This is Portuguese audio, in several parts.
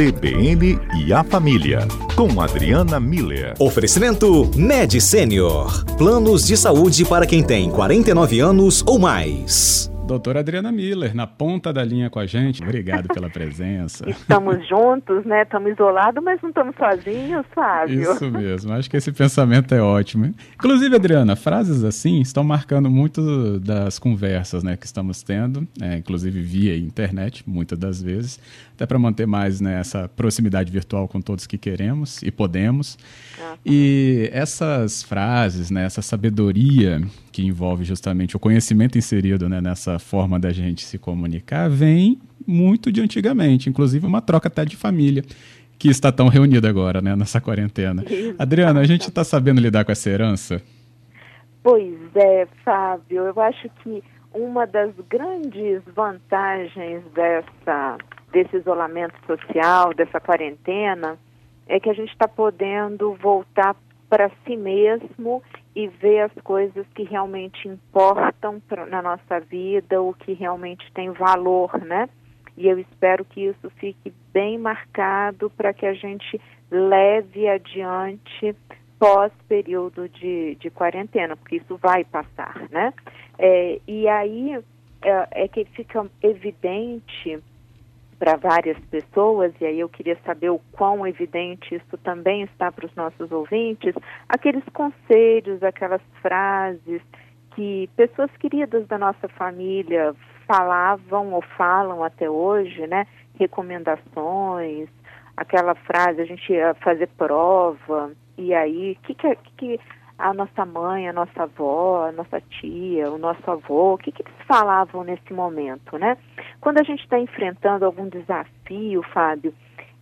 CBN e a Família, com Adriana Miller. Oferecimento Med Senior. Planos de saúde para quem tem 49 anos ou mais doutora Adriana Miller, na ponta da linha com a gente. Obrigado pela presença. Estamos juntos, né? Estamos isolados, mas não estamos sozinhos, Fábio. Isso mesmo. Acho que esse pensamento é ótimo. Inclusive, Adriana, frases assim estão marcando muito das conversas né, que estamos tendo, é, inclusive via internet, muitas das vezes, até para manter mais né, essa proximidade virtual com todos que queremos e podemos. Uhum. E essas frases, né, essa sabedoria que envolve justamente o conhecimento inserido né, nessa forma da gente se comunicar, vem muito de antigamente, inclusive uma troca até de família, que está tão reunida agora, né, nessa quarentena. Adriana, a gente está sabendo lidar com essa herança? Pois é, Fábio, eu acho que uma das grandes vantagens dessa, desse isolamento social, dessa quarentena, é que a gente está podendo voltar para si mesmo e ver as coisas que realmente importam pra, na nossa vida, o que realmente tem valor, né? E eu espero que isso fique bem marcado para que a gente leve adiante pós período de, de quarentena, porque isso vai passar, né? É, e aí é, é que fica evidente para várias pessoas, e aí eu queria saber o quão evidente isso também está para os nossos ouvintes, aqueles conselhos, aquelas frases que pessoas queridas da nossa família falavam ou falam até hoje, né? Recomendações, aquela frase, a gente ia fazer prova, e aí, o que, que, que a nossa mãe, a nossa avó, a nossa tia, o nosso avô, o que, que eles falavam nesse momento, né? Quando a gente está enfrentando algum desafio, Fábio,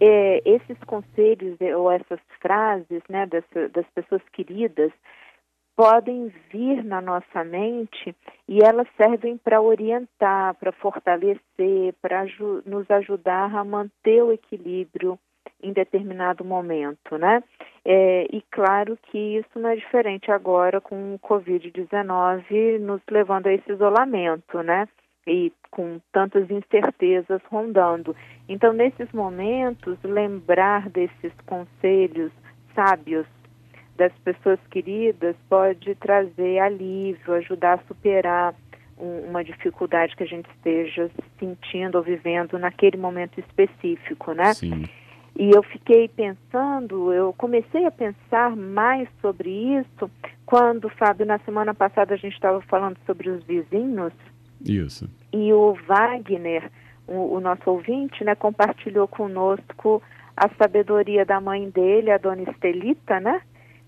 é, esses conselhos é, ou essas frases, né, das, das pessoas queridas, podem vir na nossa mente e elas servem para orientar, para fortalecer, para nos ajudar a manter o equilíbrio em determinado momento, né? É, e claro que isso não é diferente agora com o Covid-19 nos levando a esse isolamento, né? E com tantas incertezas rondando. Então, nesses momentos, lembrar desses conselhos sábios das pessoas queridas pode trazer alívio, ajudar a superar um, uma dificuldade que a gente esteja sentindo ou vivendo naquele momento específico, né? Sim. E eu fiquei pensando, eu comecei a pensar mais sobre isso quando, Fábio, na semana passada a gente estava falando sobre os vizinhos. Isso. E o Wagner, o, o nosso ouvinte, né, compartilhou conosco a sabedoria da mãe dele, a dona Estelita, né?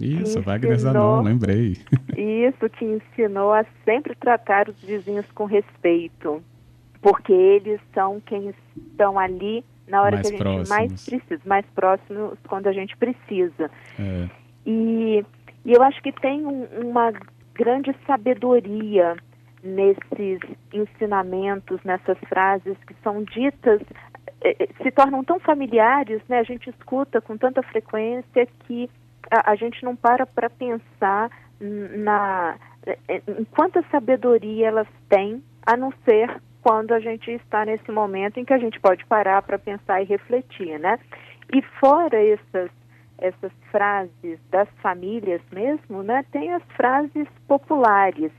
Isso, Wagner Zanon, lembrei. Isso, que ensinou a sempre tratar os vizinhos com respeito, porque eles são quem estão ali na hora mais que a gente próximos. mais precisa, mais próximos quando a gente precisa. É. E, e eu acho que tem um, uma grande sabedoria nesses ensinamentos, nessas frases que são ditas, eh, eh, se tornam tão familiares, né? A gente escuta com tanta frequência que a, a gente não para para pensar na eh, em quanta sabedoria elas têm, a não ser quando a gente está nesse momento em que a gente pode parar para pensar e refletir, né? E fora essas essas frases das famílias mesmo, né? Tem as frases populares.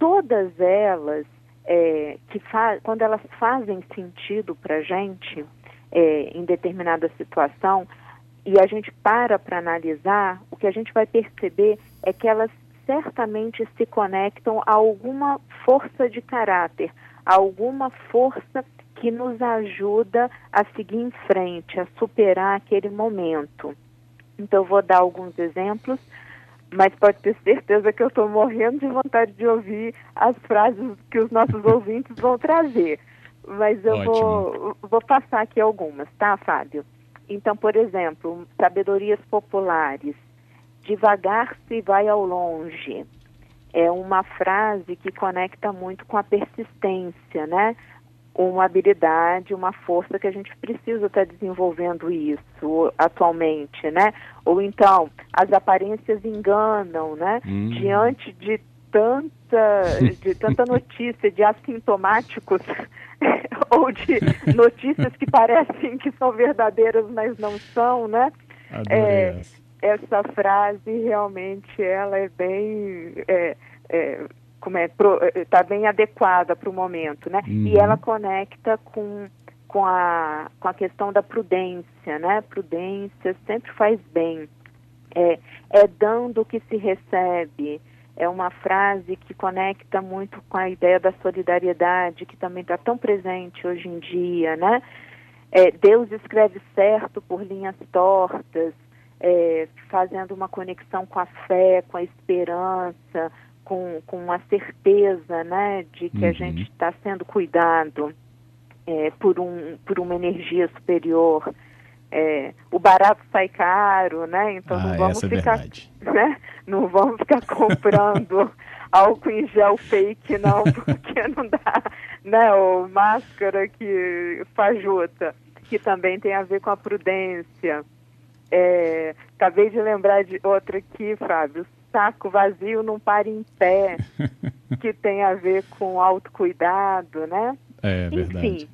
Todas elas, é, que quando elas fazem sentido para a gente é, em determinada situação e a gente para para analisar, o que a gente vai perceber é que elas certamente se conectam a alguma força de caráter, alguma força que nos ajuda a seguir em frente, a superar aquele momento. Então, eu vou dar alguns exemplos, mas pode ter certeza que eu estou morrendo de vontade de ouvir as frases que os nossos ouvintes vão trazer. Mas eu vou, vou passar aqui algumas, tá, Fábio? Então, por exemplo, sabedorias populares. Devagar se vai ao longe é uma frase que conecta muito com a persistência, né? Uma habilidade, uma força que a gente precisa estar desenvolvendo isso atualmente, né? Ou então, as aparências enganam, né? Hum. Diante de tanta, de tanta notícia de assintomáticos ou de notícias que parecem que são verdadeiras, mas não são, né? É, essa frase realmente ela é bem é, é, como é está bem adequada para o momento, né? Uhum. E ela conecta com com a com a questão da prudência, né? Prudência sempre faz bem. É, é dando o que se recebe. É uma frase que conecta muito com a ideia da solidariedade, que também está tão presente hoje em dia, né? É, Deus escreve certo por linhas tortas, é, fazendo uma conexão com a fé, com a esperança, com, com a certeza, né, de que Uhum. a gente está sendo cuidado é, por, um, por uma energia superior. É, o barato sai caro, né? Então ah, não vamos é ficar, verdade. né? Não vamos ficar comprando álcool em gel fake, não, porque não dá, né? Ou máscara que fajuta, que também tem a ver com a prudência. É, acabei de lembrar de outra aqui, Fábio. Saco vazio não para em pé, que tem a ver com autocuidado, né? É verdade. Enfim,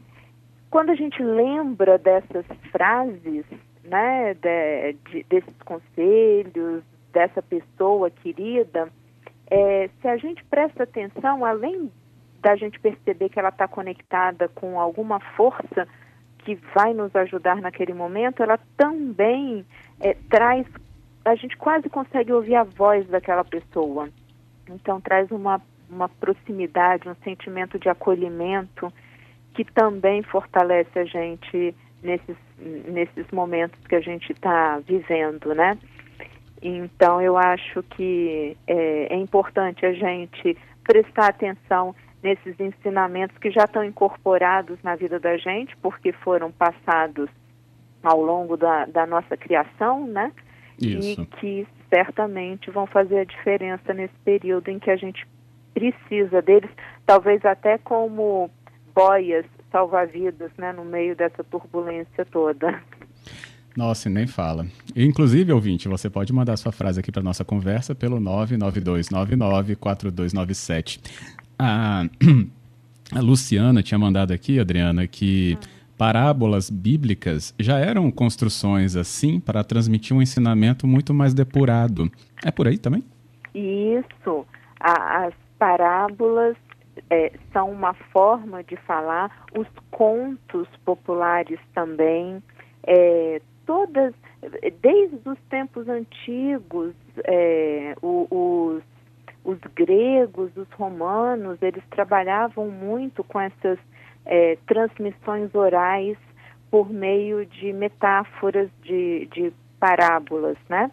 quando a gente lembra dessas frases, né, de, de- desses conselhos, dessa pessoa querida, é, se a gente presta atenção, além da gente perceber que ela está conectada com alguma força que vai nos ajudar naquele momento, ela também é, traz, a gente quase consegue ouvir a voz daquela pessoa. Então traz uma, uma proximidade, um sentimento de acolhimento que também fortalece a gente nesses, nesses momentos que a gente está vivendo, né? Então eu acho que é, é importante a gente prestar atenção nesses ensinamentos que já estão incorporados na vida da gente, porque foram passados ao longo da, da nossa criação, né? Isso. E que certamente vão fazer a diferença nesse período em que a gente precisa deles, talvez até como boias salva-vidas, né, no meio dessa turbulência toda. Nossa, nem fala. Inclusive, ouvinte, você pode mandar sua frase aqui para nossa conversa pelo 992994297. A, a Luciana tinha mandado aqui, Adriana, que parábolas bíblicas já eram construções assim para transmitir um ensinamento muito mais depurado. É por aí também? Isso, a- as parábolas é, são uma forma de falar, os contos populares também, é, todas, desde os tempos antigos, é, os, os gregos, os romanos, eles trabalhavam muito com essas é, transmissões orais por meio de metáforas, de, de parábolas, né?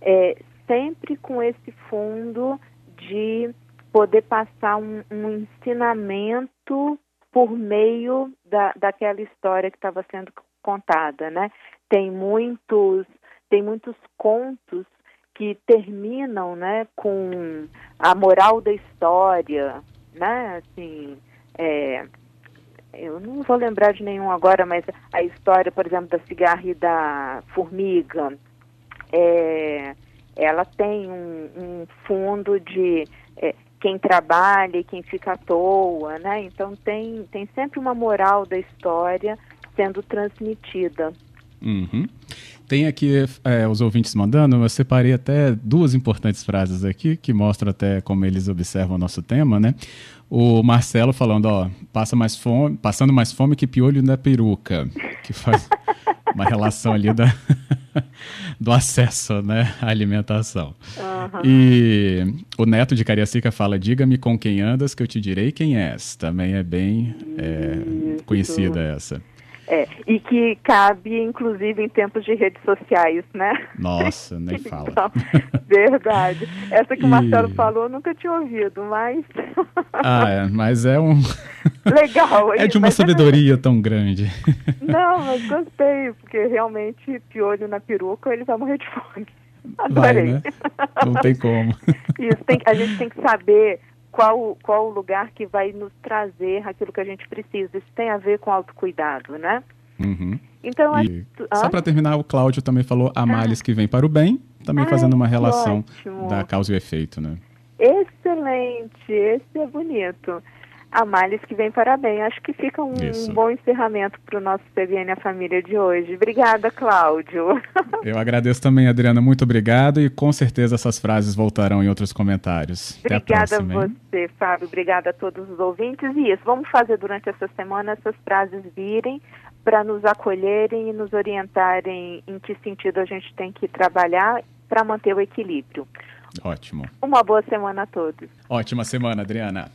É, sempre com esse fundo de poder passar um, um ensinamento por meio da, daquela história que estava sendo contada, né? Tem muitos, tem muitos contos que terminam, né, com a moral da história, né? Assim, é, eu não vou lembrar de nenhum agora, mas a história, por exemplo, da cigarra e da formiga, é, ela tem um, um fundo de é, quem trabalha e quem fica à toa, né? Então tem, tem sempre uma moral da história sendo transmitida. Uhum. Tem aqui é, os ouvintes mandando, eu separei até duas importantes frases aqui que mostram até como eles observam o nosso tema, né? O Marcelo falando, ó, passa mais fome, passando mais fome que piolho na peruca, que faz uma relação ali da, do acesso, né, à alimentação. Aham. E o neto de Cariacica fala, diga-me com quem andas que eu te direi quem és. Também é bem é, conhecida essa. É, e que cabe, inclusive, em tempos de redes sociais, né? Nossa, nem fala. Então, verdade. Essa que o E- Marcelo falou, eu nunca tinha ouvido, mas Ah, é, mas é um legal. é de uma mas sabedoria tão grande. Não, mas gostei, porque realmente piolho na peruca, eles vão morrer de fome. Vai, Adorei. né? Não tem como. Isso, tem, a gente tem que saber qual, qual o lugar que vai nos trazer aquilo que a gente precisa. Isso tem a ver com autocuidado, né? Uhum. Então, acho... só para terminar, o Cláudio também falou a males que vem para o bem, também Ai, fazendo uma relação ótimo. da causa e efeito, né? Excelente, esse é bonito. A Males que vem parabéns. Acho que fica um Isso. bom encerramento para o nosso CBN A Família de hoje. Obrigada, Cláudio. Eu agradeço também, Adriana. Muito obrigado e com certeza essas frases voltarão em outros comentários. Até a Obrigada a próxima, hein? você, Fábio. Obrigada a todos os ouvintes. E isso, vamos fazer durante essa semana essas frases virem para nos acolherem e nos orientarem em que sentido a gente tem que trabalhar para manter o equilíbrio. Ótimo. Uma boa semana a todos. Ótima semana, Adriana.